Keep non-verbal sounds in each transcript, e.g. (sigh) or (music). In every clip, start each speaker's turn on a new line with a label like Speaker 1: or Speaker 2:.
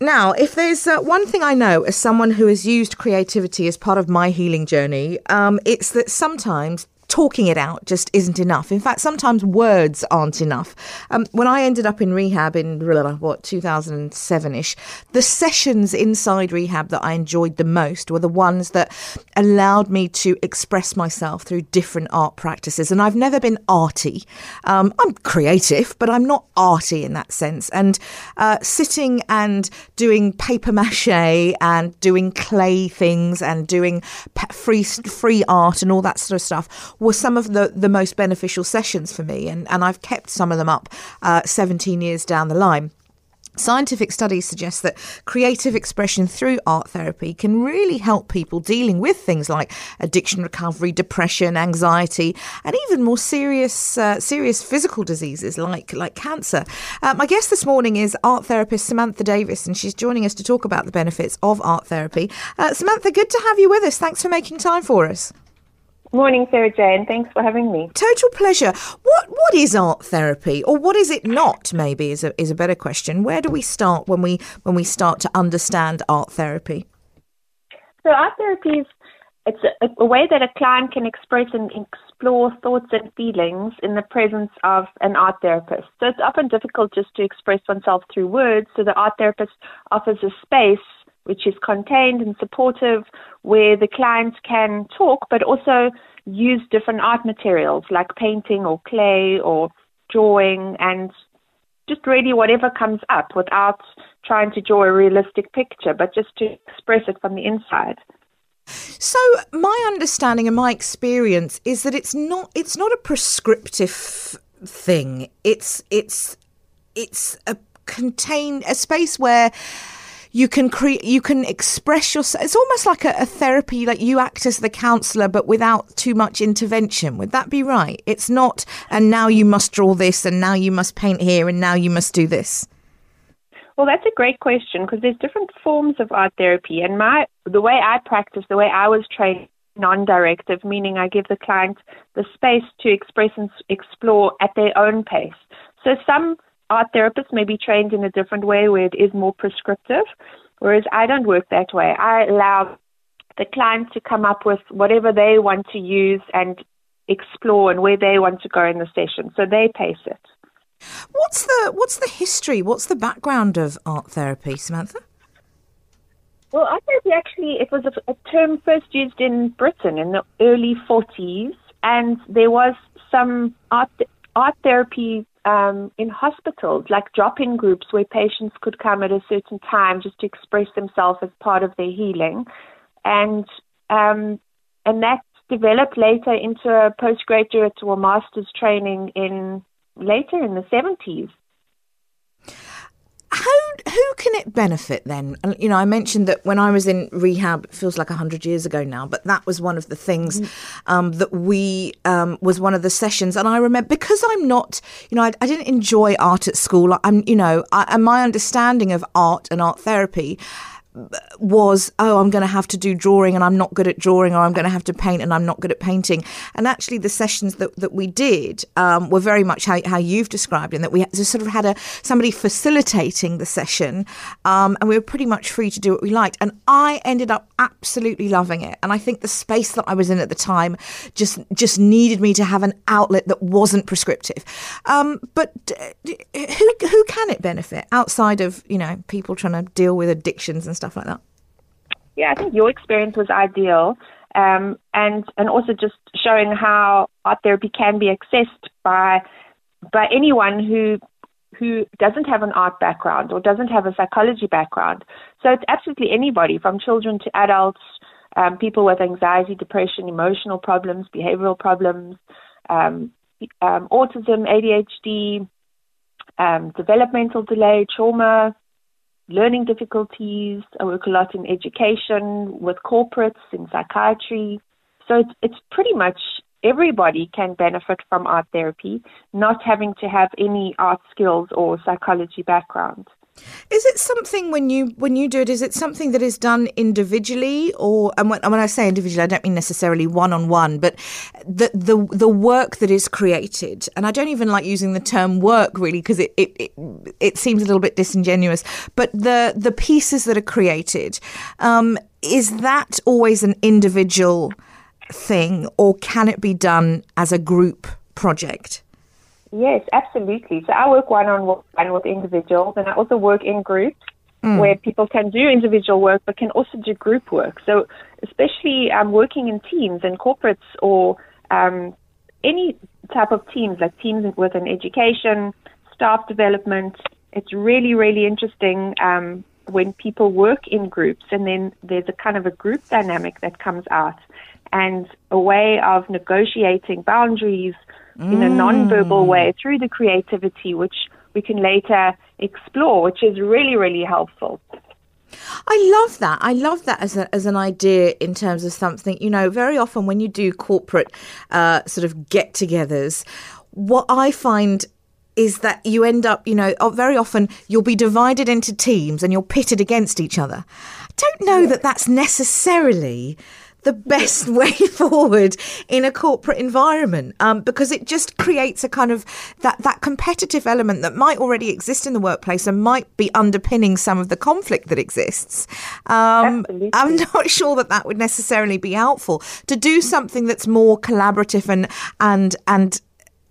Speaker 1: Now, if there's uh, one thing I know as someone who has used creativity as part of my healing journey, um, it's that sometimes talking it out just isn't enough. In fact, sometimes words aren't enough. Um, when I ended up in rehab in what 2007 ish, the sessions inside rehab that I enjoyed the most were the ones that allowed me to express myself through different art practices. And I've never been arty. Um, I'm creative, but I'm not arty in that sense. And uh, sitting and doing paper mache and doing clay things and doing free free art and all that sort of stuff were some of the, the most beneficial sessions for me, and, and I've kept some of them up uh, 17 years down the line. Scientific studies suggest that creative expression through art therapy can really help people dealing with things like addiction recovery, depression, anxiety, and even more serious uh, serious physical diseases like like cancer. Uh, my guest this morning is art therapist Samantha Davis, and she's joining us to talk about the benefits of art therapy. Uh, Samantha, good to have you with us. Thanks for making time for us.
Speaker 2: Morning, Sara-Jayne. Thanks for having me.
Speaker 1: Total pleasure. What what is art therapy, or what is it not? Maybe is a is a better question. Where do we start when we when we start to understand art therapy?
Speaker 2: So art therapy is it's a, a way that a client can express and explore thoughts and feelings in the presence of an art therapist. So it's often difficult just to express oneself through words. So the art therapist offers a space which is contained and supportive, where the clients can talk, but also use different art materials like painting or clay or drawing and just really whatever comes up without trying to draw a realistic picture, but just to express it from the inside.
Speaker 1: So my understanding and my experience is that it's not it's not a prescriptive thing. It's it's it's a contain a space where you can create you can express yourself it's almost like a, a, therapy like you act as the counselor but without too much intervention. Would that be right? It's not and now you must draw this and now you must paint here and now you must do this.
Speaker 2: Well that's a great question because there's different forms of art therapy and my the way i practice the way i was trained non-directive meaning i give the client the space to express and explore at their own pace. So some art therapists may be trained in a different way where it is more prescriptive, whereas I don't work that way. I allow the client to come up with whatever they want to use and explore and where they want to go in the session. So they pace it.
Speaker 1: What's the what's the history? What's the background of art therapy, Samantha?
Speaker 2: Well, art therapy actually it was a, a term first used in Britain in the early 40s, and there was some art art therapy um, in hospitals, like drop-in groups where patients could come at a certain time just to express themselves as part of their healing, and um, and that developed later into a postgraduate or master's training in later in the 70s
Speaker 1: who can it benefit then? And you know, I mentioned that when I was in rehab, it feels like hundred years ago now, but that was one of the things mm-hmm. um, that we um, was one of the sessions. And I remember because I'm not, you know, I, I didn't enjoy art at school. I'm, you know, I, and my understanding of art and art therapy was, oh, I'm going to have to do drawing and I'm not good at drawing, or I'm going to have to paint and I'm not good at painting. And actually, the sessions that, that we did um, were very much how, how you've described, in that we sort of had a somebody facilitating the session, um, and we were pretty much free to do what we liked. And I ended up absolutely loving it. And I think the space that I was in at the time just just needed me to have an outlet that wasn't prescriptive. Um, but who who can it benefit outside of you know people trying to deal with addictions and stuff like that?
Speaker 2: Yeah, I think your experience was ideal. Um, and and also just showing how art therapy can be accessed by by anyone who who doesn't have an art background or doesn't have a psychology background. So it's absolutely anybody, from children to adults, um, people with anxiety, depression, emotional problems, behavioral problems, um, um, autism, ADHD, um, developmental delay, trauma, learning difficulties. I work a lot in education, with corporates, in psychiatry. So it's, it's pretty much everybody can benefit from art therapy, not having to have any art skills or psychology background.
Speaker 1: Is it something when you when you do it? Is it something that is done individually, or and when, when I say individually, I don't mean necessarily one on one, but the the the work that is created. And I don't even like using the term work really because it, it it, it seems a little bit disingenuous. But the the pieces that are created, um, is that always an individual thing, or can it be done as a group project?
Speaker 2: Yes, absolutely. So I work one on one with individuals, and I also work in groups mm. where people can do individual work but can also do group work. So especially um, working in teams and corporates or um, any type of teams, like teams within education, staff development, it's really, really interesting um, when people work in groups and then there's a kind of a group dynamic that comes out and a way of negotiating boundaries mm. in a non-verbal mm. way through the creativity, which we can later explore, which is really, really helpful.
Speaker 1: I love that. I love that as, a, as an idea in terms of something, you know, very often when you do corporate uh, sort of get togethers, what I find is that you end up, you know, very often you'll be divided into teams and you're pitted against each other. I don't know that that's necessarily the best (laughs) way forward in a corporate environment um, because it just creates a kind of that that competitive element that might already exist in the workplace and might be underpinning some of the conflict that exists. Um, I'm (laughs) not sure that that would necessarily be helpful to do something that's more collaborative and and and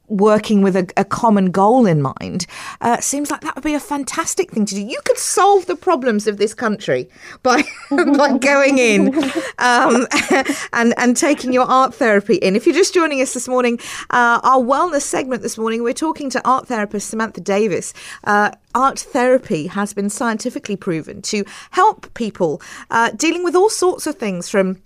Speaker 1: working with a, a, common goal in mind uh, seems like that would be a fantastic thing to do. You could solve the problems of this country by (laughs) by going in um, (laughs) and and taking your art therapy in. If you're just joining us this morning, uh, our wellness segment this morning, we're talking to art therapist Samantha Davis. Uh, art therapy has been scientifically proven to help people uh, dealing with all sorts of things from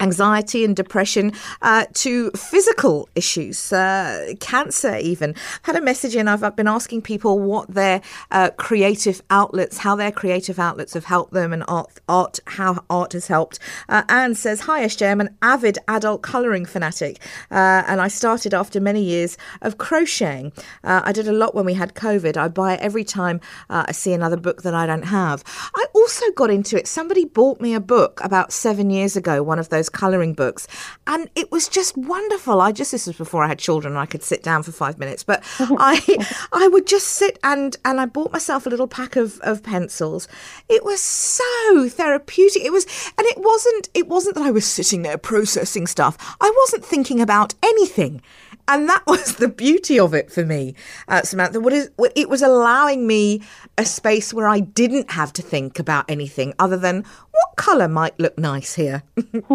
Speaker 1: anxiety and depression uh, to physical issues, uh, cancer even. I've had a message in, I've, I've been asking people what their uh, creative outlets, how their creative outlets have helped them and art, art how art has helped. Uh, Anne says, Hi SJ, I'm an avid adult colouring fanatic uh, and I started after many years of crocheting. Uh, I did a lot when we had COVID. I buy it every time I see another book that I don't have. I also got into it. Somebody bought me a book about seven years ago, one of those those colouring books. And it was just wonderful. I just, this was before I had children and I could sit down for five minutes, but I, (laughs) I would just sit and, and I bought myself a little pack of, of pencils. It was so therapeutic. It was, and it wasn't, it wasn't that I was sitting there processing stuff. I wasn't thinking about anything. And that (laughs) was the beauty of it for me, uh, Samantha. What is, it was allowing me a space where I didn't have to think about anything other than what colour might look nice here. (laughs) what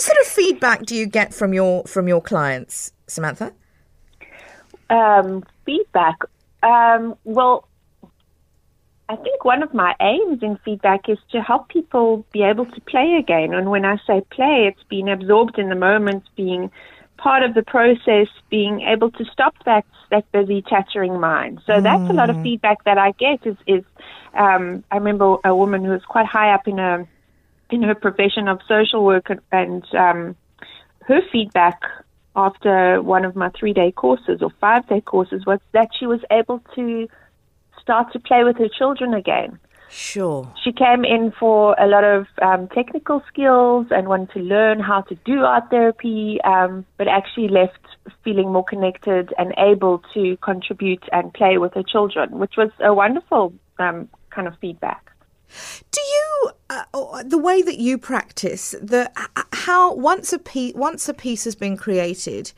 Speaker 1: sort of feedback do you get from your from your clients, Samantha?
Speaker 2: Um, feedback. Um, well, I think one of my aims in feedback is to help people be able to play again. And when I say play, it's being absorbed in the moment, being part of the process, being able to stop that that busy chattering mind. So mm. that's a lot of mm. feedback that I get. Is is um, I remember a woman who was quite high up in a in her profession of social work, and um, her feedback after one of my three day courses or five day courses was that she was able to start to play with her children again.
Speaker 1: Sure.
Speaker 2: She came in for a lot of um, technical skills and wanted to learn how to do art therapy, um, but actually left feeling more connected and able to contribute and play with her children, which was a wonderful um, kind of feedback.
Speaker 1: Do you uh, the way that you practice the how once a piece once a piece has been created,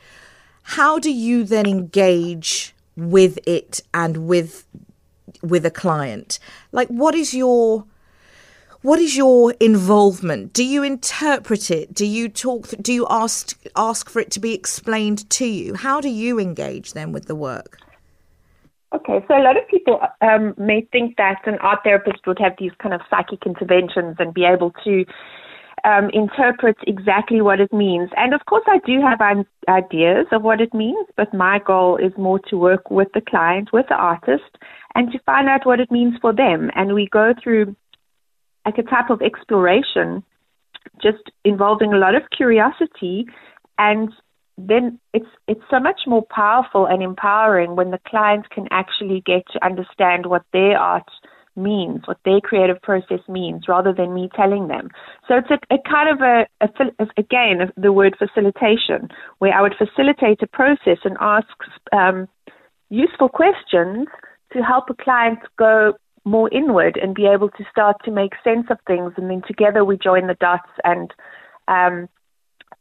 Speaker 1: how do you then engage with it and with with a client? Like, what is your what is your involvement? Do you interpret it? Do you talk? Do you ask ask for it to be explained to you? How do you engage then with the work?
Speaker 2: Okay, so a lot of people um, may think that an art therapist would have these kind of psychic interventions and be able to um, interpret exactly what it means. And of course, I do have ideas of what it means, but my goal is more to work with the client, with the artist, and to find out what it means for them. And we go through like a type of exploration, just involving a lot of curiosity and then it's it's so much more powerful and empowering when the client can actually get to understand what their art means, what their creative process means, rather than me telling them. So it's a, a kind of a, a, again the word facilitation, where I would facilitate a process and ask um, useful questions to help a client go more inward and be able to start to make sense of things, and then together we join the dots and um,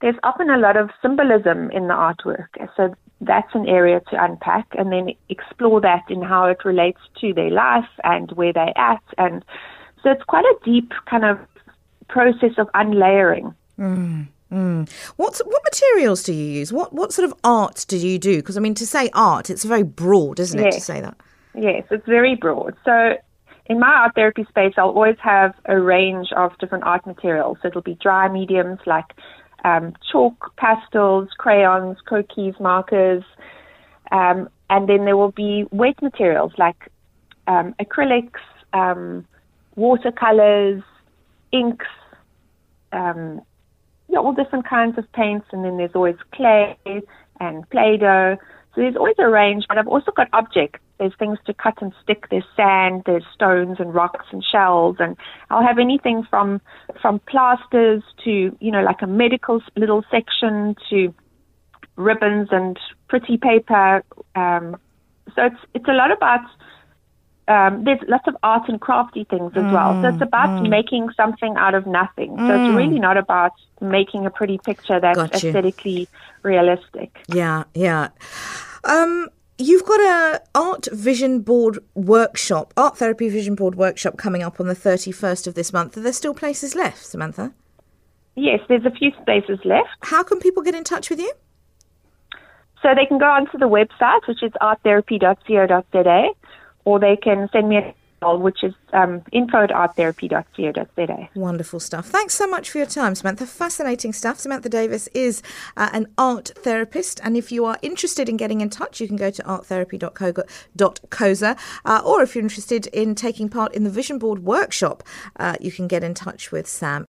Speaker 2: there's often a lot of symbolism in the artwork. So that's an area to unpack and then explore that in how it relates to their life and where they're at. And so it's quite a deep kind of process of unlayering.
Speaker 1: Mm. Mm. What what materials do you use? What what sort of art do you do? Because I mean, to say art, it's very broad, isn't it?
Speaker 2: Yes.
Speaker 1: To say that.
Speaker 2: Yes, it's very broad. So in my art therapy space, I'll always have a range of different art materials. So it'll be dry mediums like um, chalk, pastels, crayons, croquis, markers, um, and then there will be wet materials like um, acrylics, um, watercolors, inks, um, yeah, all different kinds of paints, and then there's always clay and Play-Doh. So there's always a range, but I've also got objects. There's things to cut and stick. There's sand. There's stones and rocks and shells, and I'll have anything from from plasters to you know like a medical little section to ribbons and pretty paper. Um, so it's it's a lot about. Um, there's lots of art and crafty things as mm, well. So it's about mm. making something out of nothing. So mm. it's really not about making a pretty picture that's aesthetically realistic.
Speaker 1: Yeah, yeah. Um, you've got a art vision board workshop, art therapy vision board workshop coming up on the 31st of this month. Are there still places left, Samantha?
Speaker 2: Yes, there's a few spaces left.
Speaker 1: How can people get in touch with you?
Speaker 2: So they can go onto the website, which is arttherapy.co.za, or they can send me a which is um, info at arttherapy.co.za.
Speaker 1: Wonderful stuff. Thanks so much for your time, Samantha. Fascinating stuff. Samantha Davis is uh, an art therapist, and if you are interested in getting in touch, you can go to arttherapy.co.za, uh, or if you're interested in taking part in the Vision Board workshop, uh, you can get in touch with Sam